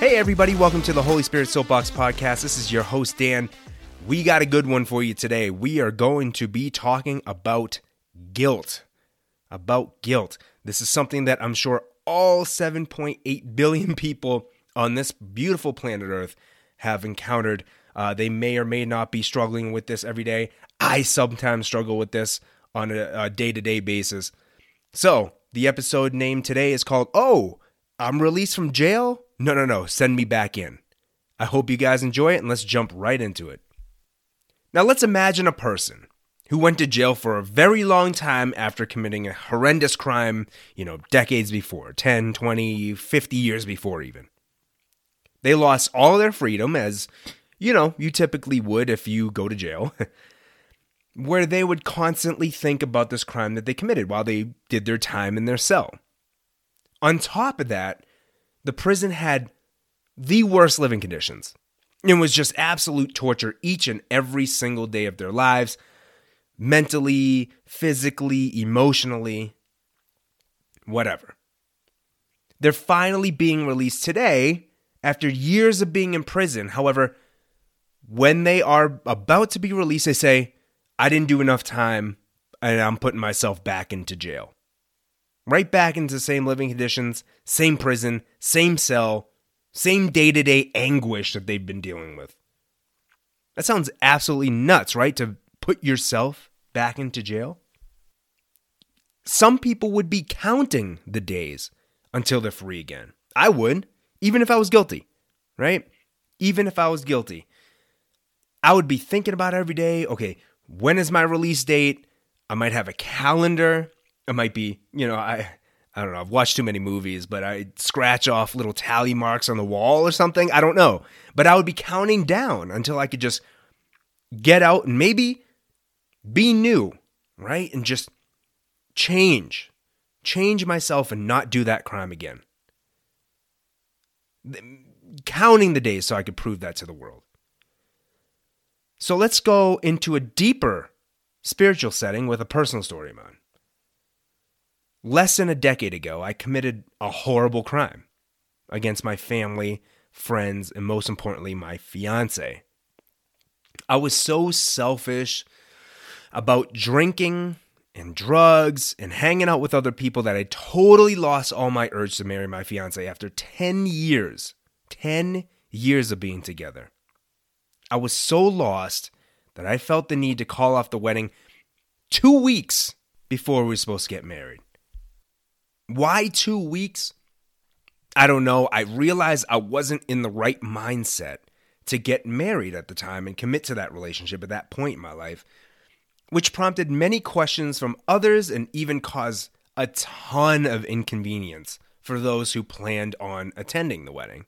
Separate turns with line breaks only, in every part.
Hey, everybody, welcome to the Holy Spirit Soapbox Podcast. This is your host, Dan. We got a good one for you today. We are going to be talking about guilt. About guilt. This is something that I'm sure all 7.8 billion people on this beautiful planet Earth have encountered. Uh, they may or may not be struggling with this every day. I sometimes struggle with this on a day to day basis. So, the episode name today is called Oh, I'm released from jail? No, no, no, send me back in. I hope you guys enjoy it and let's jump right into it. Now, let's imagine a person who went to jail for a very long time after committing a horrendous crime, you know, decades before 10, 20, 50 years before, even. They lost all their freedom, as, you know, you typically would if you go to jail, where they would constantly think about this crime that they committed while they did their time in their cell. On top of that, the prison had the worst living conditions. It was just absolute torture each and every single day of their lives, mentally, physically, emotionally, whatever. They're finally being released today after years of being in prison. However, when they are about to be released, they say, I didn't do enough time and I'm putting myself back into jail. Right back into the same living conditions, same prison, same cell, same day to day anguish that they've been dealing with. That sounds absolutely nuts, right? To put yourself back into jail. Some people would be counting the days until they're free again. I would, even if I was guilty, right? Even if I was guilty. I would be thinking about every day, okay, when is my release date? I might have a calendar. It might be, you know, I I don't know, I've watched too many movies, but I scratch off little tally marks on the wall or something. I don't know. But I would be counting down until I could just get out and maybe be new, right? And just change. Change myself and not do that crime again. Counting the days so I could prove that to the world. So let's go into a deeper spiritual setting with a personal story of mine. Less than a decade ago, I committed a horrible crime against my family, friends, and most importantly, my fiance. I was so selfish about drinking and drugs and hanging out with other people that I totally lost all my urge to marry my fiance after 10 years. 10 years of being together. I was so lost that I felt the need to call off the wedding two weeks before we were supposed to get married. Why two weeks? I don't know. I realized I wasn't in the right mindset to get married at the time and commit to that relationship at that point in my life, which prompted many questions from others and even caused a ton of inconvenience for those who planned on attending the wedding.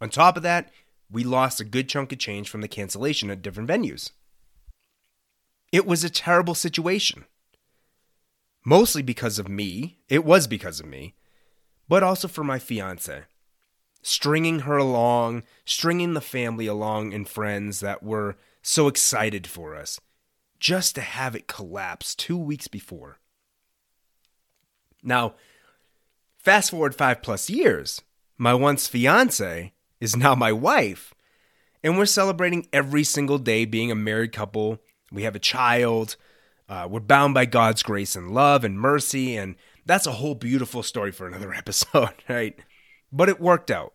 On top of that, we lost a good chunk of change from the cancellation at different venues. It was a terrible situation. Mostly because of me. It was because of me. But also for my fiance. Stringing her along, stringing the family along and friends that were so excited for us, just to have it collapse two weeks before. Now, fast forward five plus years, my once fiance is now my wife, and we're celebrating every single day being a married couple. We have a child. Uh, we're bound by God's grace and love and mercy, and that's a whole beautiful story for another episode, right? But it worked out.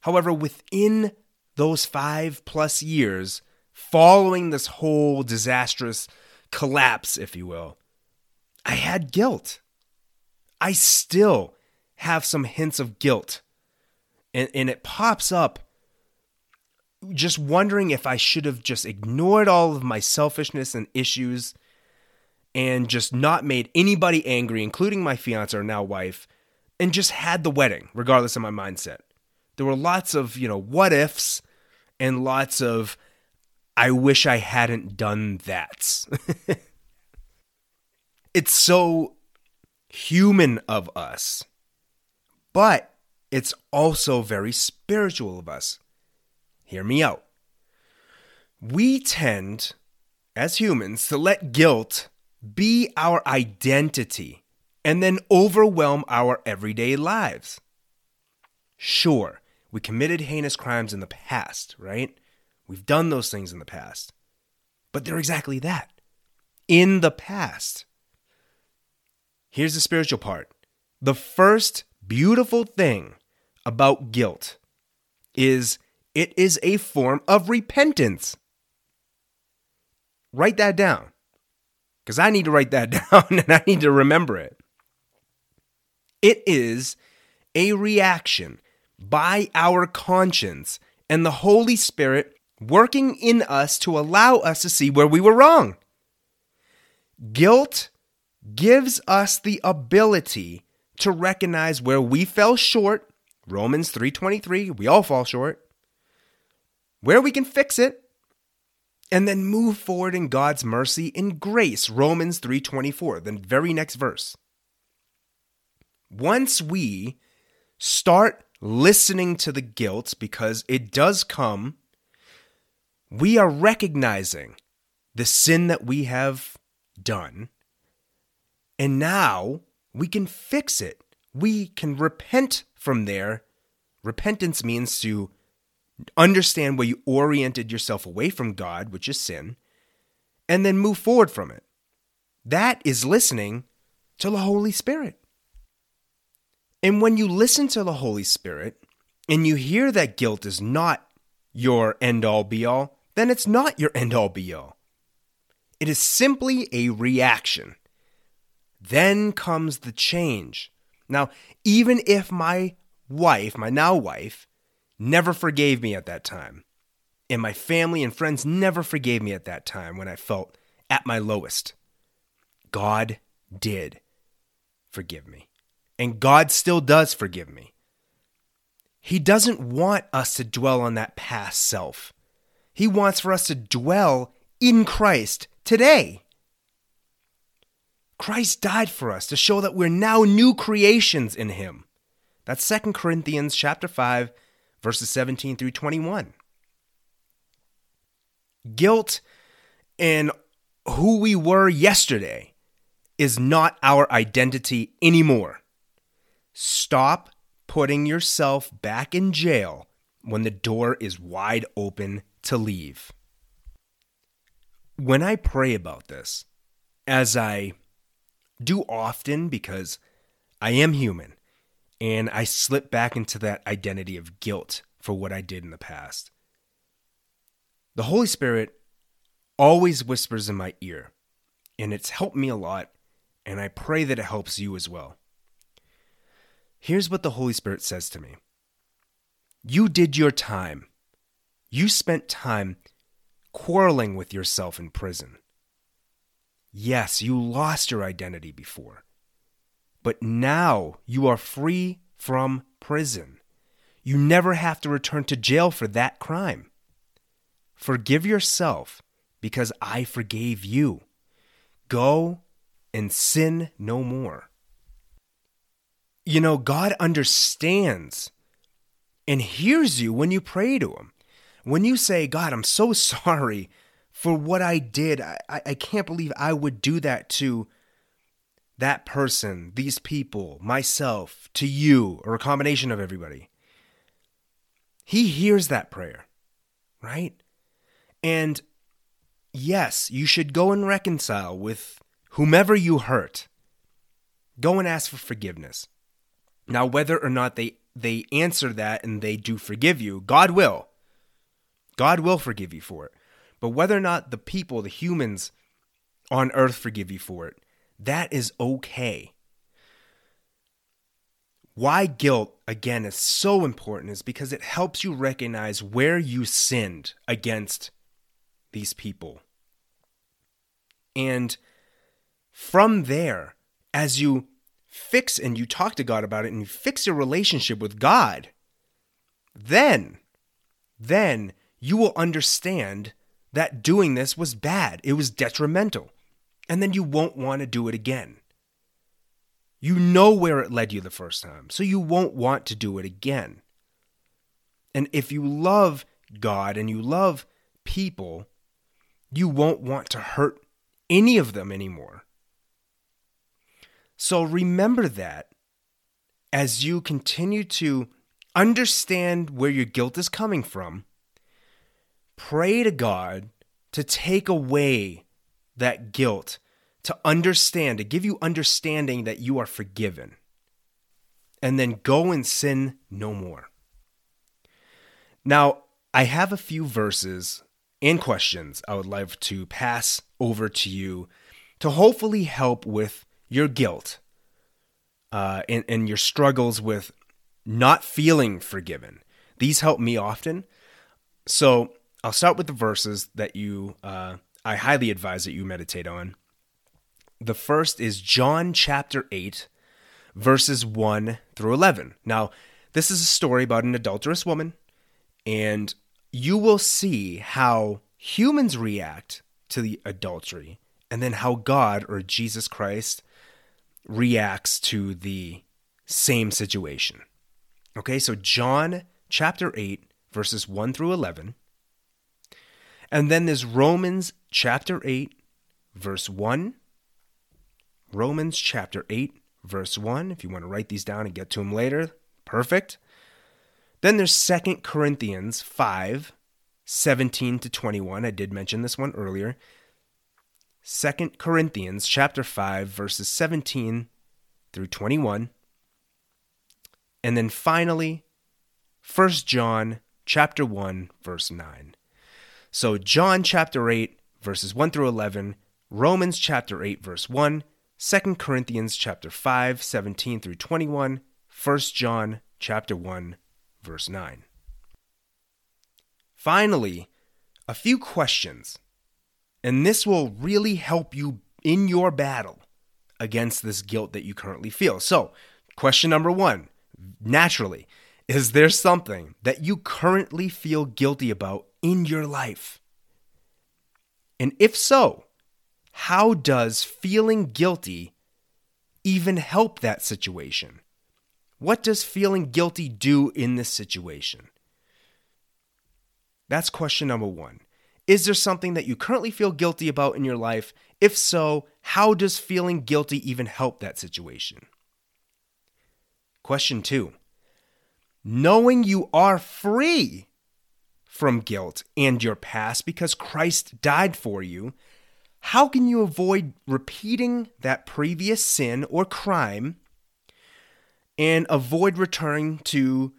However, within those five plus years following this whole disastrous collapse, if you will, I had guilt. I still have some hints of guilt. And, and it pops up just wondering if I should have just ignored all of my selfishness and issues and just not made anybody angry, including my fiance or now wife, and just had the wedding, regardless of my mindset. There were lots of, you know, what ifs and lots of, I wish I hadn't done that. it's so human of us, but it's also very spiritual of us. Hear me out. We tend, as humans, to let guilt be our identity and then overwhelm our everyday lives. Sure, we committed heinous crimes in the past, right? We've done those things in the past. But they're exactly that in the past. Here's the spiritual part. The first beautiful thing about guilt is it is a form of repentance. Write that down because I need to write that down and I need to remember it. It is a reaction by our conscience and the Holy Spirit working in us to allow us to see where we were wrong. Guilt gives us the ability to recognize where we fell short. Romans 3:23, we all fall short. Where we can fix it and then move forward in God's mercy and grace. Romans 3:24, the very next verse. Once we start listening to the guilt because it does come, we are recognizing the sin that we have done. And now we can fix it. We can repent from there. Repentance means to understand where you oriented yourself away from God, which is sin, and then move forward from it. That is listening to the Holy Spirit. And when you listen to the Holy Spirit and you hear that guilt is not your end all be all, then it's not your end all be all. It is simply a reaction. Then comes the change. Now, even if my wife, my now wife, never forgave me at that time, and my family and friends never forgave me at that time when I felt at my lowest, God did forgive me. And God still does forgive me. He doesn't want us to dwell on that past self. He wants for us to dwell in Christ today. Christ died for us to show that we're now new creations in him. That's 2 Corinthians chapter 5 verses 17 through 21. Guilt and who we were yesterday is not our identity anymore. Stop putting yourself back in jail when the door is wide open to leave. When I pray about this, as I do often because I am human and I slip back into that identity of guilt for what I did in the past, the Holy Spirit always whispers in my ear, and it's helped me a lot, and I pray that it helps you as well. Here's what the Holy Spirit says to me You did your time. You spent time quarreling with yourself in prison. Yes, you lost your identity before, but now you are free from prison. You never have to return to jail for that crime. Forgive yourself because I forgave you. Go and sin no more. You know, God understands and hears you when you pray to Him. When you say, God, I'm so sorry for what I did, I, I can't believe I would do that to that person, these people, myself, to you, or a combination of everybody. He hears that prayer, right? And yes, you should go and reconcile with whomever you hurt. Go and ask for forgiveness. Now, whether or not they, they answer that and they do forgive you, God will. God will forgive you for it. But whether or not the people, the humans on earth forgive you for it, that is okay. Why guilt, again, is so important is because it helps you recognize where you sinned against these people. And from there, as you fix and you talk to God about it and you fix your relationship with God, then, then you will understand that doing this was bad. It was detrimental. And then you won't want to do it again. You know where it led you the first time, so you won't want to do it again. And if you love God and you love people, you won't want to hurt any of them anymore. So remember that as you continue to understand where your guilt is coming from, pray to God to take away that guilt, to understand, to give you understanding that you are forgiven, and then go and sin no more. Now, I have a few verses and questions I would like to pass over to you to hopefully help with your guilt uh, and, and your struggles with not feeling forgiven. These help me often. So I'll start with the verses that you, uh, I highly advise that you meditate on. The first is John chapter 8, verses 1 through 11. Now, this is a story about an adulterous woman, and you will see how humans react to the adultery and then how God or Jesus Christ reacts to the same situation. Okay, so John chapter 8, verses 1 through 11. And then there's Romans chapter 8, verse 1. Romans chapter 8, verse 1. If you want to write these down and get to them later, perfect. Then there's Second Corinthians 5, 17 to 21. I did mention this one earlier. Second Corinthians chapter 5, verses 17 through 21. And then finally, 1 John chapter 1 verse 9. So John chapter 8 verses 1 through 11, Romans chapter 8 verse 1, 2 Corinthians chapter 5 17 through 21, 1 John chapter 1 verse 9. Finally, a few questions. And this will really help you in your battle against this guilt that you currently feel. So, question number 1 naturally, is there something that you currently feel guilty about in your life? And if so, how does feeling guilty even help that situation? What does feeling guilty do in this situation? That's question number one. Is there something that you currently feel guilty about in your life? If so, how does feeling guilty even help that situation? Question two Knowing you are free from guilt and your past because Christ died for you, how can you avoid repeating that previous sin or crime and avoid returning to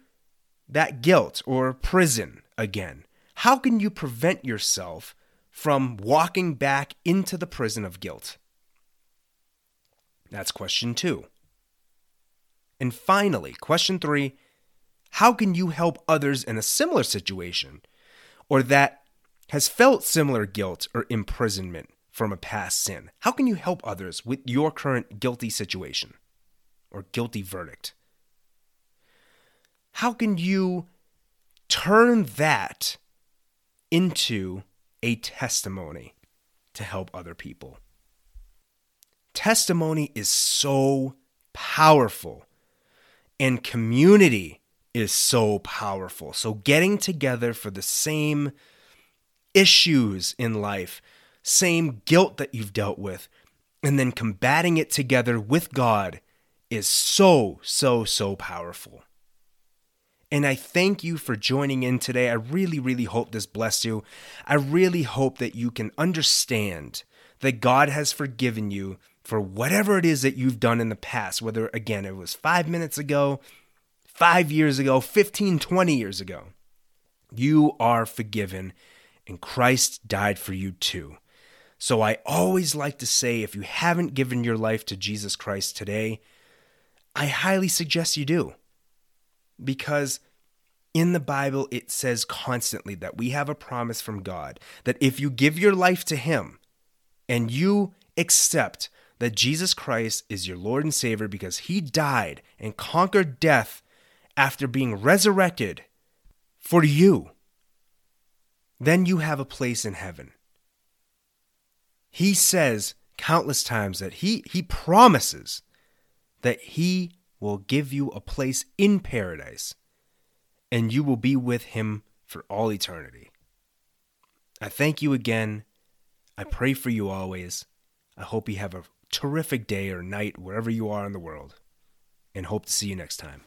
that guilt or prison again? How can you prevent yourself from walking back into the prison of guilt? That's question two. And finally, question three how can you help others in a similar situation or that has felt similar guilt or imprisonment from a past sin? How can you help others with your current guilty situation or guilty verdict? How can you turn that into a testimony to help other people? Testimony is so powerful and community is so powerful. So, getting together for the same issues in life, same guilt that you've dealt with, and then combating it together with God is so, so, so powerful. And I thank you for joining in today. I really, really hope this blessed you. I really hope that you can understand that God has forgiven you for whatever it is that you've done in the past, whether, again, it was five minutes ago, five years ago, 15, 20 years ago. You are forgiven, and Christ died for you too. So I always like to say if you haven't given your life to Jesus Christ today, I highly suggest you do. Because in the Bible, it says constantly that we have a promise from God that if you give your life to Him and you accept that Jesus Christ is your Lord and Savior because he died and conquered death after being resurrected for you, then you have a place in heaven. He says countless times that he, he promises that he will give you a place in paradise and you will be with him for all eternity. I thank you again. I pray for you always. I hope you have a terrific day or night wherever you are in the world, and hope to see you next time.